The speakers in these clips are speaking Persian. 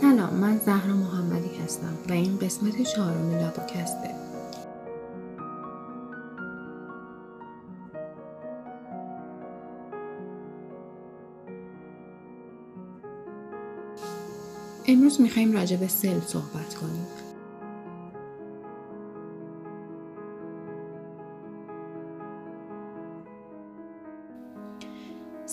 سلام من زهرا محمدی هستم و این قسمت چهارم لابوکسته. امروز می‌خوایم راجع به سل صحبت کنیم.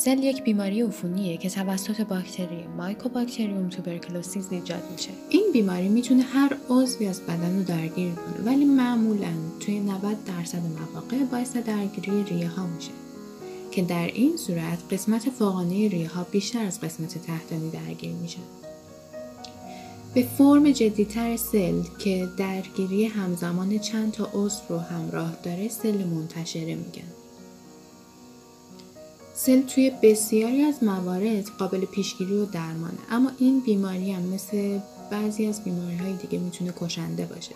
سل یک بیماری عفونیه که توسط باکتری مایکوباکتریوم توبرکلوسیز ایجاد میشه. این بیماری می‌تونه هر عضوی از بدن رو درگیر کنه ولی معمولا توی 90 درصد مواقع باعث درگیری ریه ها میشه. که در این صورت قسمت فوقانی ریه ها بیشتر از قسمت تحتانی درگیر میشه. به فرم جدیتر سل که درگیری همزمان چند تا عضو رو همراه داره سل منتشره میگن. سل توی بسیاری از موارد قابل پیشگیری و درمانه اما این بیماری هم مثل بعضی از بیماری های دیگه می‌تونه کشنده باشه.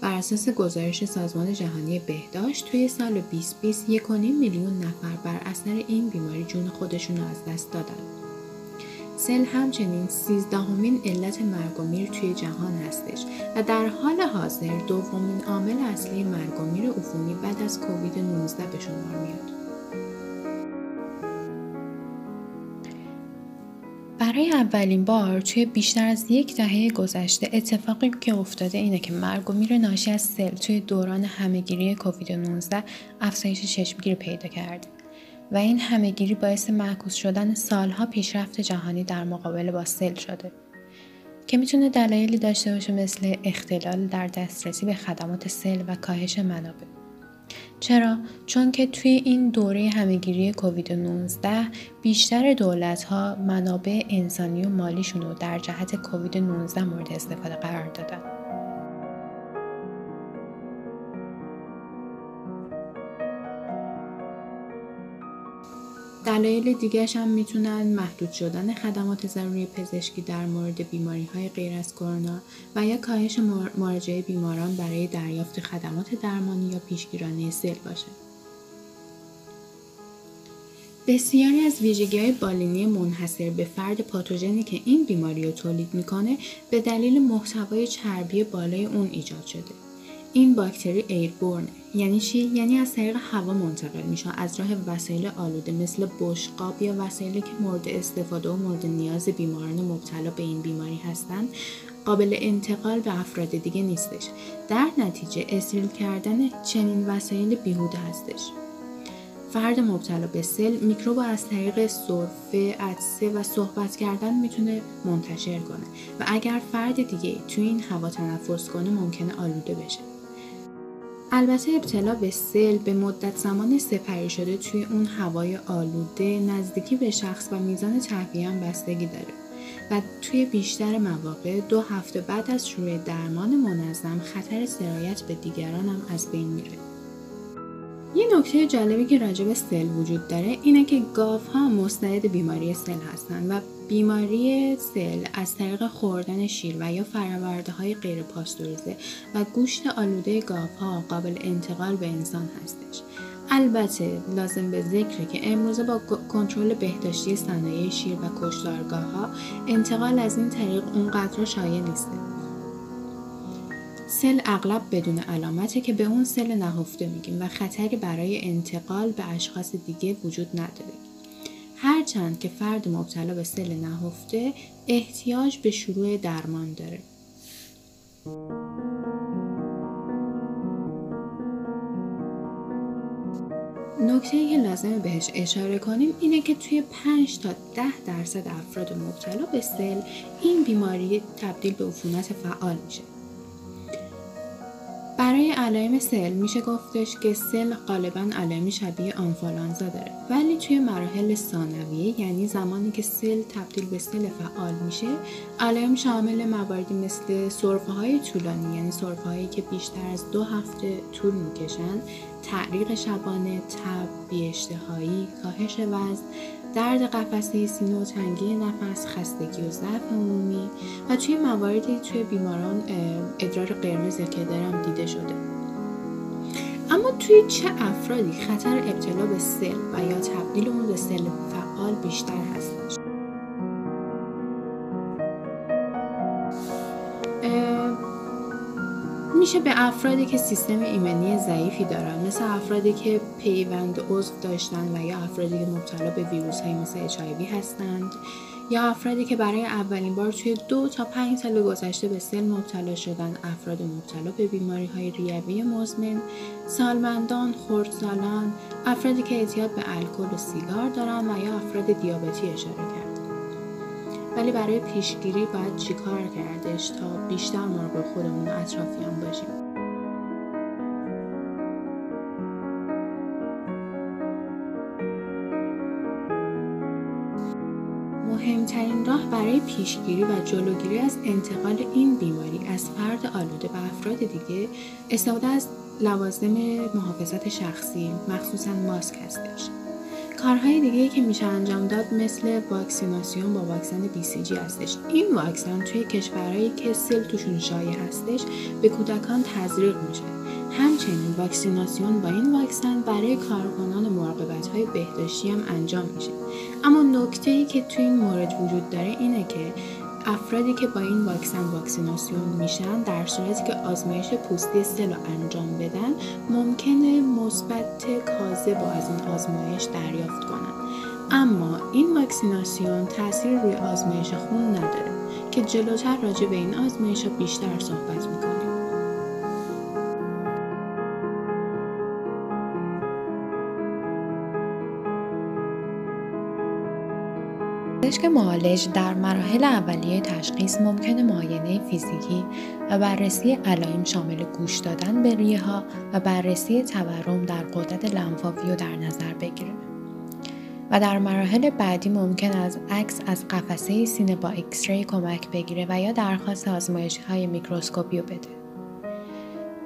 بر اساس گزارش سازمان جهانی بهداشت توی سال 2020 1.5 میلیون نفر بر اثر این بیماری جون خودشون از دست دادن. سل همچنین سیزدهمین علت مرگ و میر توی جهان هستش و در حال حاضر دومین عامل اصلی مرگ و میر عفونی بعد از کووید 19 به شمار میاد. برای اولین بار توی بیشتر از یک دهه گذشته اتفاقی که افتاده اینه که مرگ و میر ناشی از سل توی دوران همهگیری کووید 19 افزایش چشمگیر پیدا کرده و این همهگیری باعث معکوس شدن سالها پیشرفت جهانی در مقابله با سل شده که می‌تونه دلایلی داشته باشه مثل اختلال در دسترسی به خدمات سل و کاهش منابع. چرا؟ چون که توی این دوره همهگیری کووید 19 بیشتر دولت ها منابع انسانی و مالیشون رو در جهت کووید 19 مورد استفاده قرار دادن. دلایل دیگرش هم می‌تونن محدود شدن خدمات ضروری پزشکی در مورد بیماری های غیر از کرونا و یا کاهش مراجعه بیماران برای دریافت خدمات درمانی یا پیشگیرانه سل باشه. بسیاری از ویژگی های بالینی منحصر به فرد پاتوژنی که این بیماری رو تولید می‌کنه به دلیل محتوای چربی بالای اون ایجاد شده. این باکتری ایربورنه. یعنی چی؟ یعنی از طریق هوا منتقل میشن. از راه وسایل آلوده مثل بشقاب یا وسایلی که مورد استفاده و مورد نیاز بیماران مبتلا به این بیماری هستند قابل انتقال به افراد دیگه نیستش. در نتیجه استریل کردن چنین وسایل بیهوده هستش. فرد مبتلا به سل میکروب از طریق سرفه، عدسه و صحبت کردن می‌تونه منتشر کنه و اگر فرد دیگه توی این هوا تنفس کنه ممکنه آلوده بشه. البته ابتلا به سل به مدت زمان سپری شده توی اون هوای آلوده نزدیکی به شخص و میزان تهویه هم بستگی داره و توی بیشتر مواقع دو هفته بعد از شروع درمان منظم خطر سرایت به دیگران هم از بین میره. یه نکته جالبی که راجع به سل وجود داره اینه که گاف ها مستعد بیماری سل هستن و بیماری سل از طریق خوردن شیر و یا فرآورده های غیر پاستوریزه و گوشت آلوده گاف ها قابل انتقال به انسان هستش. البته لازم به ذکره که امروزه با کنترل بهداشتی صنایع شیر و کشتارگاه ها انتقال از این طریق اونقدر شایع نیسته. سل اغلب بدون علامته که به اون سل نهفته میگیم و خطری برای انتقال به اشخاص دیگه وجود نداره. هرچند که فرد مبتلا به سل نهفته احتیاج به شروع درمان داره. نکته که لازمه بهش اشاره کنیم اینه که توی 5 تا 10 درصد افراد مبتلا به سل این بیماری تبدیل به عفونت فعال میشه برای علائم سل میشه گفتش که سل غالبا علائم شبیه آنفولانزا داره. ولی توی مراحل ثانویه یعنی زمانی که سل تبدیل به سل فعال میشه علائم شامل مواردی مثل سرفه های طولانی یعنی سرفه هایی که بیشتر از دو هفته طول می‌کشن تعریق شبانه تب بیاشتهایی کاهش وزن درد قفسه سینه و تنگی نفس خستگی و ضعف عمومی. و توی مواردی توی بیماران ادرار قرمز کدرم دیده شده. اما توی چه افرادی خطر ابتلا به سل و یا تبدیل اون به سل فعال بیشتر هستش میشه به افرادی که سیستم ایمنی ضعیفی دارن مثل افرادی که پیوند عضو داشتن و یا افرادی که مبتلا به ویروس های مثل HIV هستند. یا افرادی که برای اولین بار توی دو تا پنج سال گذشته به سل مبتلا شدن افراد مبتلا به بیماری های ریوی مزمن سالمندان خردسالان افرادی که اعتیاد به الکل و سیگار دارن و یا افراد دیابتی اشاره کرد ولی برای پیشگیری باید چیکار کردش تا بیشتر مراقب خودمون و اطرافیان باشیم؟ مهمترین راه برای پیشگیری و جلوگیری از انتقال این بیماری از فرد آلوده به افراد دیگه استفاده از لوازم محافظت شخصی مخصوصا ماسک هستش. کارهای دیگه که میشه انجام داد مثل واکسیناسیون با واکسن BCG هستش. این واکسن توی کشورهایی که سل توشون شایع هستش به کودکان تزریق میشه. همچنین واکسیناسیون با این واکسن برای کارکنان مراقبت های بهداشتی هم انجام میشه. اما نکته ای که توی این مورد وجود داره اینه که افرادی که با این واکسن واکسیناسیون میشن در صورتی که آزمایش پوستی سل رو انجام بدن ممکنه مثبت کاذب با از این آزمایش دریافت کنن. اما این واکسیناسیون تاثیر روی آزمایش خون نداره که جلوتر راجع به این آزمایش بیشتر صحبت می‌کنیم. پزشک معالج در مراحل اولیه تشخیص ممکن معاینه فیزیکی و بررسی علائم شامل گوش دادن به ریه ها و بررسی تورم در قدرت لنفاوی رو در نظر بگیره. و در مراحل بعدی ممکن است عکس از قفسه سینه با ری کمک بگیره و یا درخواست آزمایش های میکروسکوپی رو بده.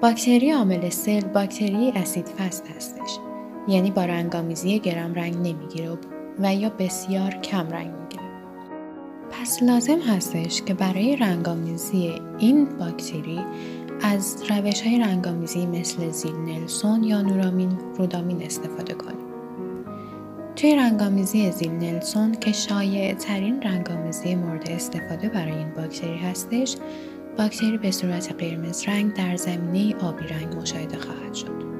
باکتری عامل سل باکتری اسید فست هستش. یعنی با رنگامیزی گرم رنگ نمی‌گیره و یا بسیار کم رنگ می‌گیره. پس لازم هستش که برای رنگامیزی این باکتری از روش های رنگامیزی مثل زیل نلسون یا نورامین رودامین استفاده کنیم. توی رنگامیزی زیل نلسون که شایع ترین رنگامیزی مورد استفاده برای این باکتری هستش، باکتری به صورت قرمز رنگ در زمینه آبی رنگ مشاهده خواهد شد.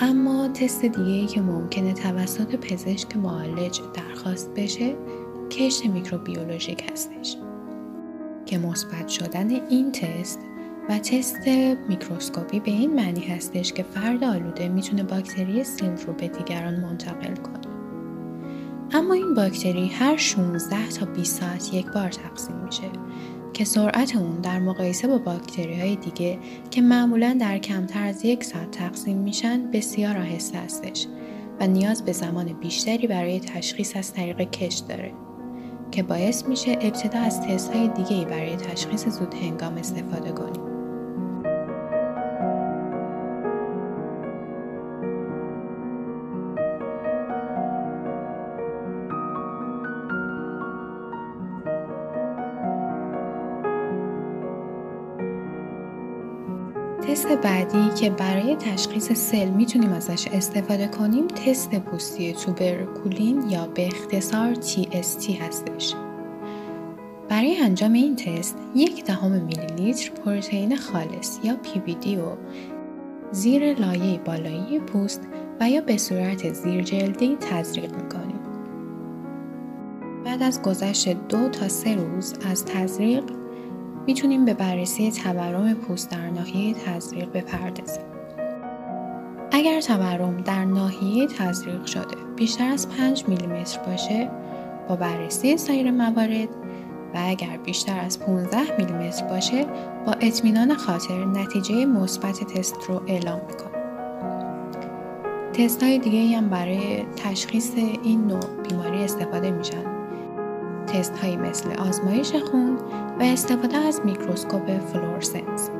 اما تست دیگه ای که ممکنه توسط پزشک معالج درخواست بشه کشت میکروبیولوژیک هستش. که مثبت شدن این تست و تست میکروسکوپی به این معنی هستش که فرد آلوده می‌تونه باکتری سل رو به دیگران منتقل کنه. اما این باکتری هر 16 تا 20 ساعت یک بار تقسیم میشه. که سرعت اون در مقایسه با باکتری های دیگه که معمولا در کمتر از یک ساعت تقسیم میشن بسیار آهسته هستش و نیاز به زمان بیشتری برای تشخیص از طریق کشت داره که باعث میشه ابتدا از تست های دیگه برای تشخیص زود هنگام استفاده کنیم. تست بعدی که برای تشخیص سل می‌تونیم ازش استفاده کنیم تست پوستی توبرکولین یا به اختصار TST هستش. برای انجام این تست یک دهم میلی لیتر پروتئین خالص یا PBD رو زیر لایه بالایی پوست و یا به صورت زیر جلدی تزریق می‌کنیم. بعد از گذشت دو تا سه روز از تزریق می‌تونیم به بررسی تورم پوست در ناحیه تزریق بپردازیم. اگر تورم در ناحیه تزریق شده بیشتر از 5 میلیمتر باشه با بررسی سایر موارد و اگر بیشتر از 15 میلیمتر باشه با اطمینان خاطر نتیجه مثبت تست رو اعلام می‌کنیم. تست های دیگه هم برای تشخیص این نوع بیماری استفاده میشن تست هایی مثل آزمایش خون و استفاده از میکروسکوپ فلورسنس.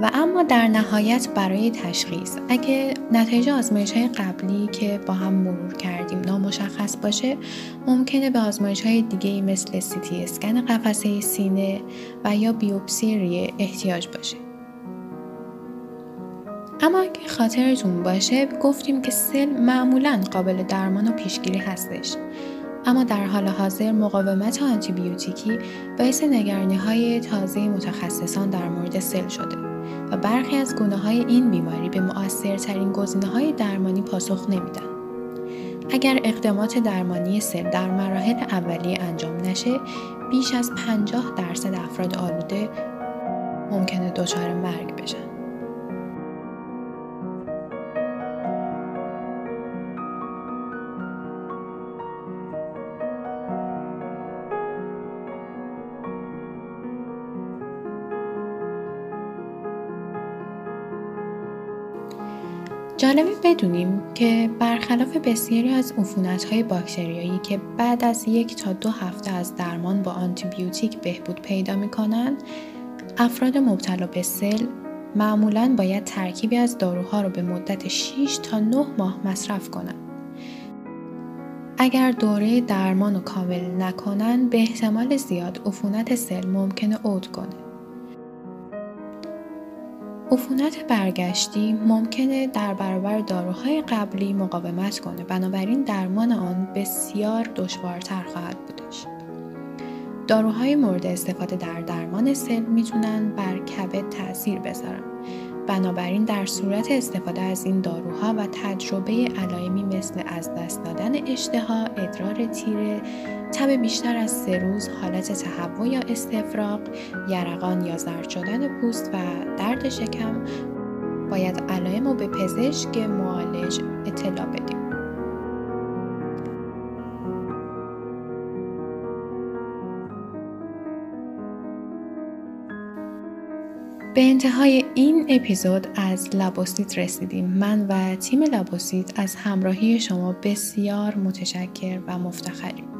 و اما در نهایت برای تشخیص اگه نتایج آزمایش های قبلی که با هم مرور کردیم نامشخص باشه ممکنه به آزمایش های دیگه مثل سیتی اسکن قفسه سینه و یا بیوپسی ریه احتیاج باشه اما اگه خاطرتون باشه گفتیم که سل معمولا قابل درمان و پیشگیری هستش اما در حال حاضر مقاومت آنتیبیوتیکی باعث نگرانی های تازه متخصصان در مورد سل شده و برخی از گونه های این بیماری به مؤثرترین گزینه های درمانی پاسخ نمیدن. اگر اقدامات درمانی سل در مراحل اولیه انجام نشه بیش از 50 درصد افراد آلوده ممکنه دچار مرگ بشن. جالبه بدونیم که برخلاف بسیاری از های باکتریایی که بعد از یک تا دو هفته از درمان با آنتیبیوتیک بهبود پیدا می‌کنن افراد مبتلا به سل معمولا باید ترکیبی از داروها رو به مدت 6 تا 9 ماه مصرف کنند. اگر دوره درمان رو کامل نکنن به احتمال زیاد عفونت سل ممکنه عود کنه. عفونت برگشتی ممکنه در برابر داروهای قبلی مقاومت کنه. بنابراین درمان آن بسیار دشوارتر خواهد بودش. داروهای مورد استفاده در درمان سل می‌تونن بر کبد تاثیر بذارن. بنابراین در صورت استفاده از این داروها و تجربه علائمی مثل از دست دادن اشتها، ادرار تیره، تب بیشتر از سه روز، حالت تهوع یا استفراغ، یرقان یا زرد شدن پوست و درد شکم باید علائم رو به پزشک معالج اطلاع بدیم. به انتهای این اپیزود از لابوسیت رسیدیم. من و تیم لابوسیت از همراهی شما بسیار متشکر و مفتخریم.